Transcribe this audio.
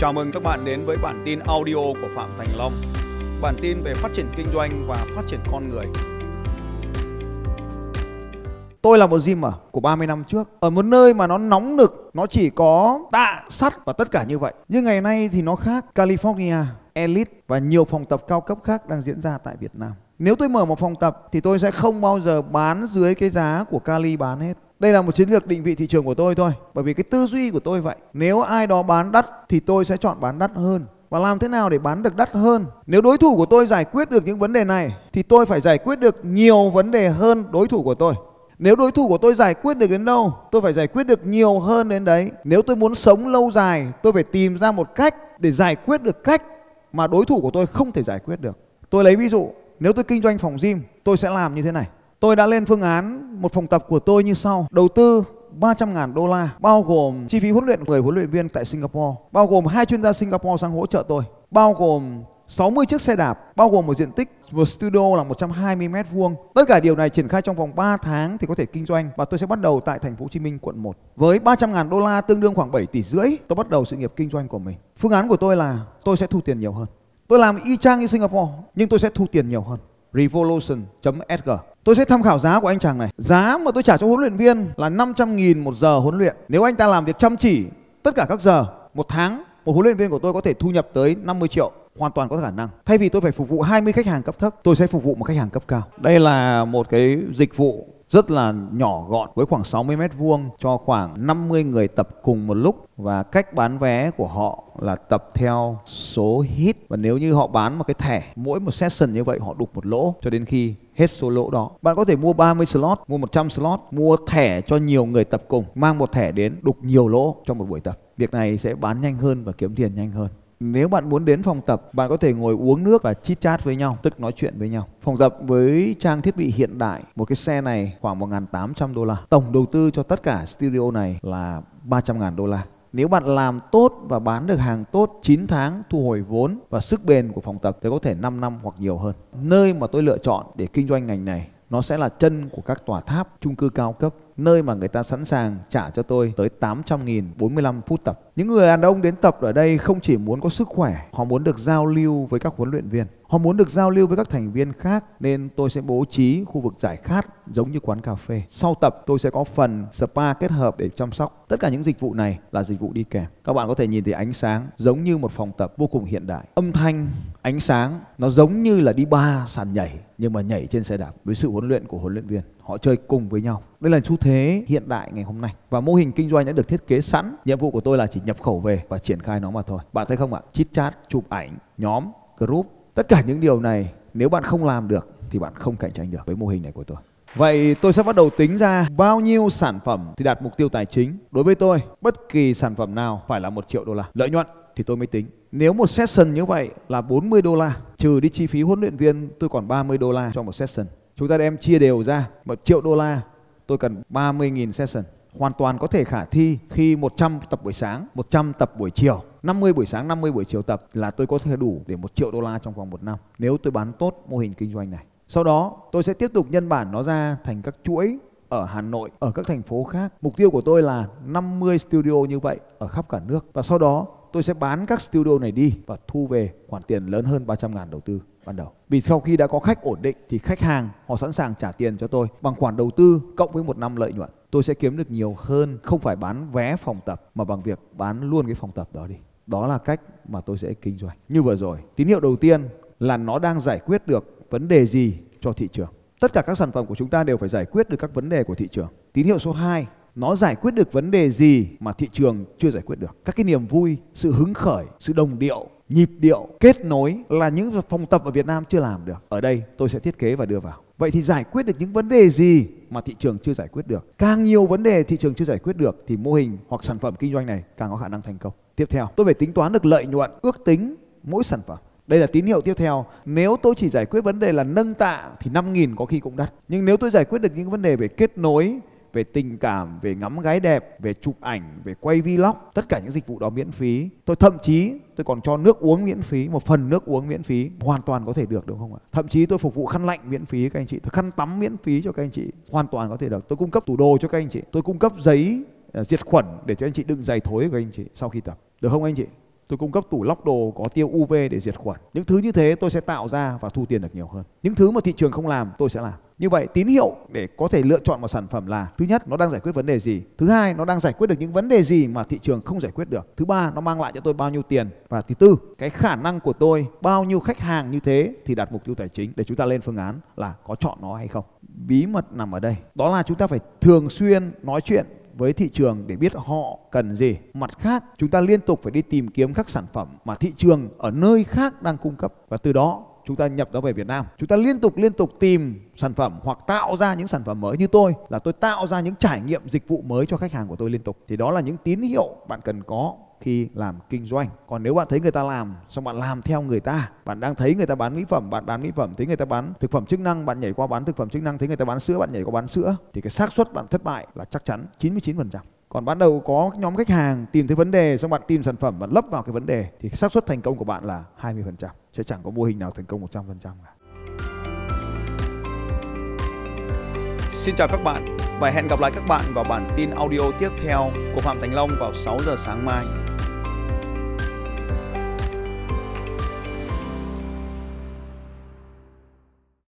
Chào mừng các bạn đến với bản tin audio của Phạm Thành Long. Bản tin về phát triển kinh doanh và phát triển con người. Tôi là một gymer của 30 năm trước. Ở một nơi mà nó nóng nực Nó chỉ có tạ, sắt và tất cả như vậy. Nhưng ngày nay thì nó khác. California, Elite và nhiều phòng tập cao cấp khác đang diễn ra tại Việt Nam. Nếu tôi mở một phòng tập thì tôi sẽ không bao giờ bán dưới cái giá của Cali bán hết đây là một chiến lược định vị thị trường của tôi thôi, bởi vì cái tư duy của tôi vậy. Nếu ai đó bán đắt thì tôi sẽ chọn bán đắt hơn. Và làm thế nào để bán được đắt hơn? Nếu đối thủ của tôi giải quyết được những vấn đề này, thì tôi phải giải quyết được nhiều vấn đề hơn đối thủ của tôi. Nếu đối thủ của tôi giải quyết được đến đâu, tôi phải giải quyết được nhiều hơn đến đấy. Nếu tôi muốn sống lâu dài, tôi phải tìm ra một cách để giải quyết được cách mà đối thủ của tôi không thể giải quyết được. Tôi lấy ví dụ, nếu tôi kinh doanh phòng gym, tôi sẽ làm như thế này. Tôi đã lên phương án một phòng tập của tôi như sau. Đầu tư 300 ngàn đô la bao gồm chi phí huấn luyện 10 huấn luyện viên tại Singapore, bao gồm hai chuyên gia Singapore sang hỗ trợ tôi, bao gồm 60 chiếc xe đạp, bao gồm một diện tích một studio là 120 mét vuông. Tất cả điều này triển khai trong vòng 3 tháng thì có thể kinh doanh và tôi sẽ bắt đầu tại thành phố Hồ Chí Minh quận 1. Với 300 ngàn đô la tương đương khoảng 7 tỷ rưỡi, tôi bắt đầu sự nghiệp kinh doanh của mình. Phương án của tôi là tôi sẽ thu tiền nhiều hơn. Tôi làm y chang như Singapore nhưng tôi sẽ thu tiền nhiều hơn. Revolution.sg Tôi sẽ tham khảo giá của anh chàng này. Giá mà tôi trả cho huấn luyện viên là 500 nghìn một giờ huấn luyện. Nếu anh ta làm việc chăm chỉ tất cả các giờ, một tháng, một huấn luyện viên của tôi có thể thu nhập tới 50 triệu hoàn toàn có khả năng. Thay vì tôi phải phục vụ 20 khách hàng cấp thấp, tôi sẽ phục vụ một khách hàng cấp cao. Đây là một cái dịch vụ rất là nhỏ gọn với khoảng 60 mét vuông cho khoảng 50 người tập cùng một lúc và cách bán vé của họ là tập theo số hit và nếu như họ bán một cái thẻ mỗi một session như vậy họ đục một lỗ cho đến khi hết số lỗ đó. Bạn có thể mua 30 slot, mua 100 slot, mua thẻ cho nhiều người tập cùng, mang một thẻ đến đục nhiều lỗ trong một buổi tập. Việc này sẽ bán nhanh hơn và kiếm tiền nhanh hơn. Nếu bạn muốn đến phòng tập, bạn có thể ngồi uống nước và chit chat với nhau, tức nói chuyện với nhau. Phòng tập với trang thiết bị hiện đại, một cái xe này khoảng 1.800 đô la. Tổng đầu tư cho tất cả studio này là 300.000 đô la. Nếu bạn làm tốt và bán được hàng tốt 9 tháng thu hồi vốn và sức bền của phòng tập thì có thể 5 năm hoặc nhiều hơn. Nơi mà tôi lựa chọn để kinh doanh ngành này nó sẽ là chân của các tòa tháp chung cư cao cấp nơi mà người ta sẵn sàng trả cho tôi tới 800 nghìn 45 phút tập. Những người đàn ông đến tập ở đây không chỉ muốn có sức khỏe, họ muốn được giao lưu với các huấn luyện viên. Họ muốn được giao lưu với các thành viên khác nên tôi sẽ bố trí khu vực giải khát giống như quán cà phê. Sau tập tôi sẽ có phần spa kết hợp để chăm sóc. Tất cả những dịch vụ này là dịch vụ đi kèm. Các bạn có thể nhìn thấy ánh sáng giống như một phòng tập vô cùng hiện đại. Âm thanh, ánh sáng nó giống như là đi ba sàn nhảy nhưng mà nhảy trên xe đạp với sự huấn luyện của huấn luyện viên họ chơi cùng với nhau đây là xu thế hiện đại ngày hôm nay và mô hình kinh doanh đã được thiết kế sẵn nhiệm vụ của tôi là chỉ nhập khẩu về và triển khai nó mà thôi bạn thấy không ạ chit chat chụp ảnh nhóm group tất cả những điều này nếu bạn không làm được thì bạn không cạnh tranh được với mô hình này của tôi Vậy tôi sẽ bắt đầu tính ra bao nhiêu sản phẩm thì đạt mục tiêu tài chính. Đối với tôi, bất kỳ sản phẩm nào phải là một triệu đô la. Lợi nhuận thì tôi mới tính. Nếu một session như vậy là 40 đô la, trừ đi chi phí huấn luyện viên tôi còn 30 đô la cho một session. Chúng ta đem chia đều ra, một triệu đô la tôi cần 30.000 session. Hoàn toàn có thể khả thi khi 100 tập buổi sáng, 100 tập buổi chiều, 50 buổi sáng, 50 buổi chiều tập là tôi có thể đủ để một triệu đô la trong vòng một năm nếu tôi bán tốt mô hình kinh doanh này. Sau đó tôi sẽ tiếp tục nhân bản nó ra thành các chuỗi ở Hà Nội, ở các thành phố khác. Mục tiêu của tôi là 50 studio như vậy ở khắp cả nước. Và sau đó tôi sẽ bán các studio này đi và thu về khoản tiền lớn hơn 300 ngàn đầu tư ban đầu. Vì sau khi đã có khách ổn định thì khách hàng họ sẵn sàng trả tiền cho tôi bằng khoản đầu tư cộng với một năm lợi nhuận. Tôi sẽ kiếm được nhiều hơn không phải bán vé phòng tập mà bằng việc bán luôn cái phòng tập đó đi. Đó là cách mà tôi sẽ kinh doanh. Như vừa rồi, tín hiệu đầu tiên là nó đang giải quyết được vấn đề gì cho thị trường. Tất cả các sản phẩm của chúng ta đều phải giải quyết được các vấn đề của thị trường. Tín hiệu số 2 nó giải quyết được vấn đề gì mà thị trường chưa giải quyết được các cái niềm vui sự hứng khởi sự đồng điệu nhịp điệu kết nối là những phòng tập ở Việt Nam chưa làm được. Ở đây tôi sẽ thiết kế và đưa vào. Vậy thì giải quyết được những vấn đề gì mà thị trường chưa giải quyết được? Càng nhiều vấn đề thị trường chưa giải quyết được thì mô hình hoặc sản phẩm kinh doanh này càng có khả năng thành công. Tiếp theo tôi phải tính toán được lợi nhuận ước tính mỗi sản phẩm. Đây là tín hiệu tiếp theo. Nếu tôi chỉ giải quyết vấn đề là nâng tạ thì 5.000 có khi cũng đắt. Nhưng nếu tôi giải quyết được những vấn đề về kết nối, về tình cảm, về ngắm gái đẹp, về chụp ảnh, về quay vlog, tất cả những dịch vụ đó miễn phí. Tôi thậm chí tôi còn cho nước uống miễn phí, một phần nước uống miễn phí, hoàn toàn có thể được đúng không ạ? Thậm chí tôi phục vụ khăn lạnh miễn phí các anh chị, tôi khăn tắm miễn phí cho các anh chị, hoàn toàn có thể được. Tôi cung cấp tủ đồ cho các anh chị, tôi cung cấp giấy uh, diệt khuẩn để cho anh chị đựng giày thối của anh chị sau khi tập. Được không anh chị? tôi cung cấp tủ lóc đồ có tiêu UV để diệt khuẩn những thứ như thế tôi sẽ tạo ra và thu tiền được nhiều hơn những thứ mà thị trường không làm tôi sẽ làm như vậy tín hiệu để có thể lựa chọn một sản phẩm là thứ nhất nó đang giải quyết vấn đề gì. Thứ hai nó đang giải quyết được những vấn đề gì mà thị trường không giải quyết được. Thứ ba nó mang lại cho tôi bao nhiêu tiền. Và thứ tư cái khả năng của tôi bao nhiêu khách hàng như thế thì đạt mục tiêu tài chính để chúng ta lên phương án là có chọn nó hay không. Bí mật nằm ở đây. Đó là chúng ta phải thường xuyên nói chuyện với thị trường để biết họ cần gì. Mặt khác, chúng ta liên tục phải đi tìm kiếm các sản phẩm mà thị trường ở nơi khác đang cung cấp. Và từ đó chúng ta nhập nó về Việt Nam. Chúng ta liên tục liên tục tìm sản phẩm hoặc tạo ra những sản phẩm mới như tôi là tôi tạo ra những trải nghiệm dịch vụ mới cho khách hàng của tôi liên tục. Thì đó là những tín hiệu bạn cần có khi làm kinh doanh. Còn nếu bạn thấy người ta làm xong bạn làm theo người ta, bạn đang thấy người ta bán mỹ phẩm, bạn bán mỹ phẩm, thấy người ta bán thực phẩm chức năng, bạn nhảy qua bán thực phẩm chức năng, thấy người ta bán sữa, bạn nhảy qua bán sữa thì cái xác suất bạn thất bại là chắc chắn 99% còn ban đầu có nhóm khách hàng tìm thấy vấn đề, xong bạn tìm sản phẩm, bạn lấp vào cái vấn đề, thì xác suất thành công của bạn là 20% sẽ chẳng có mô hình nào thành công 100% cả. Xin chào các bạn và hẹn gặp lại các bạn vào bản tin audio tiếp theo của Phạm Thành Long vào 6 giờ sáng mai.